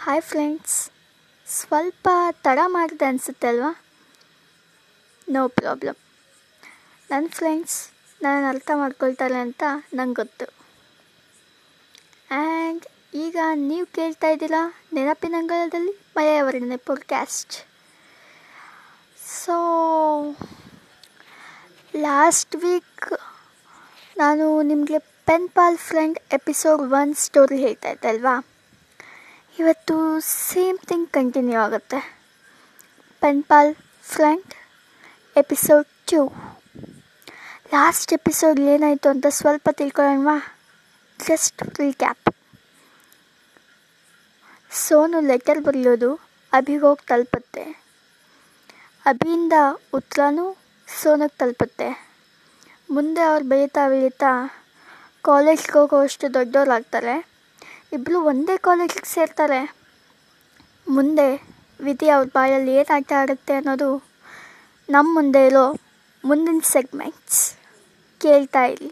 Hi friends ಸ್ವಲ್ಪ ತಡ ಮಾಡಿದೆ ಅನಿಸುತ್ತಲ್ವಾ ನೋ ಪ್ರಾಬ್ಲಮ್ ನನ್ನ ಫ್ರೆಂಡ್ಸ್ ನಾನು ಅರ್ಥ ಮಾಡ್ಕೊಳ್ತಾರೆ ಅಂತ ನಂಗೆ ಗೊತ್ತು. ಆ್ಯಂಡ್ ಈಗ ನೀವು ಕೇಳ್ತಾ ಇದ್ದೀರಾ ನೆನಪಿನಂಗಳದಲ್ಲಿ ಮಳೆಯವರ್ಣನೆ ಪಾಡ್ಕ್ಯಾಸ್ಟ್ ಸೊ ಲಾಸ್ಟ್ ವೀಕ್ ನಾನು ನಿಮಗೆ pen pal friend episode one story ಹೇಳ್ತಾ ಇದ್ದೆ ಅಲ್ವಾ? ಇವತ್ತು ಸೇಮ್ ಥಿಂಗ್ ಕಂಟಿನ್ಯೂ ಆಗುತ್ತೆ. Pen pal friend episode two. Last episode ಏನಾಯಿತು ಅಂತ ಸ್ವಲ್ಪ ತಿಳ್ಕೊಳ್ಳೋಣವಾ? Just recap. ಸೋನು ಲೆಟರ್ ಬರೆಯೋದು ಅಭಿಗೋಗಿ ಹೋಗಿ ತಲುಪುತ್ತೆ. ಅಭಿಯಿಂದ ಉತ್ತರನೂ ಸೋನಕ್ಕೆ ತಲುಪುತ್ತೆ. ಮುಂದೆ ಅವ್ರು ಬೆಳೀತಾ ಬೆಳೀತಾ ಕಾಲೇಜ್ಗೆ ಹೋಗೋವಷ್ಟು ದೊಡ್ಡವರಾಗ್ತಾರೆ ಇಬ್ಬರು ಒಂದೇ ಕಾಲೇಜಿಗೆ ಸೇರ್ತಾರೆ. ಮುಂದೆ ವಿಧಿ ಅವ್ರ ಬಾಯಲ್ಲಿ ಏನು ಆಟ ಆಡುತ್ತೆ ಅನ್ನೋದು ನಮ್ಮ ಮುಂದೆ ಇರೋ ಮುಂದಿನ ಸೆಗ್ಮೆಂಟ್ಸ್ ಕೇಳ್ತಾ ಇರಿ.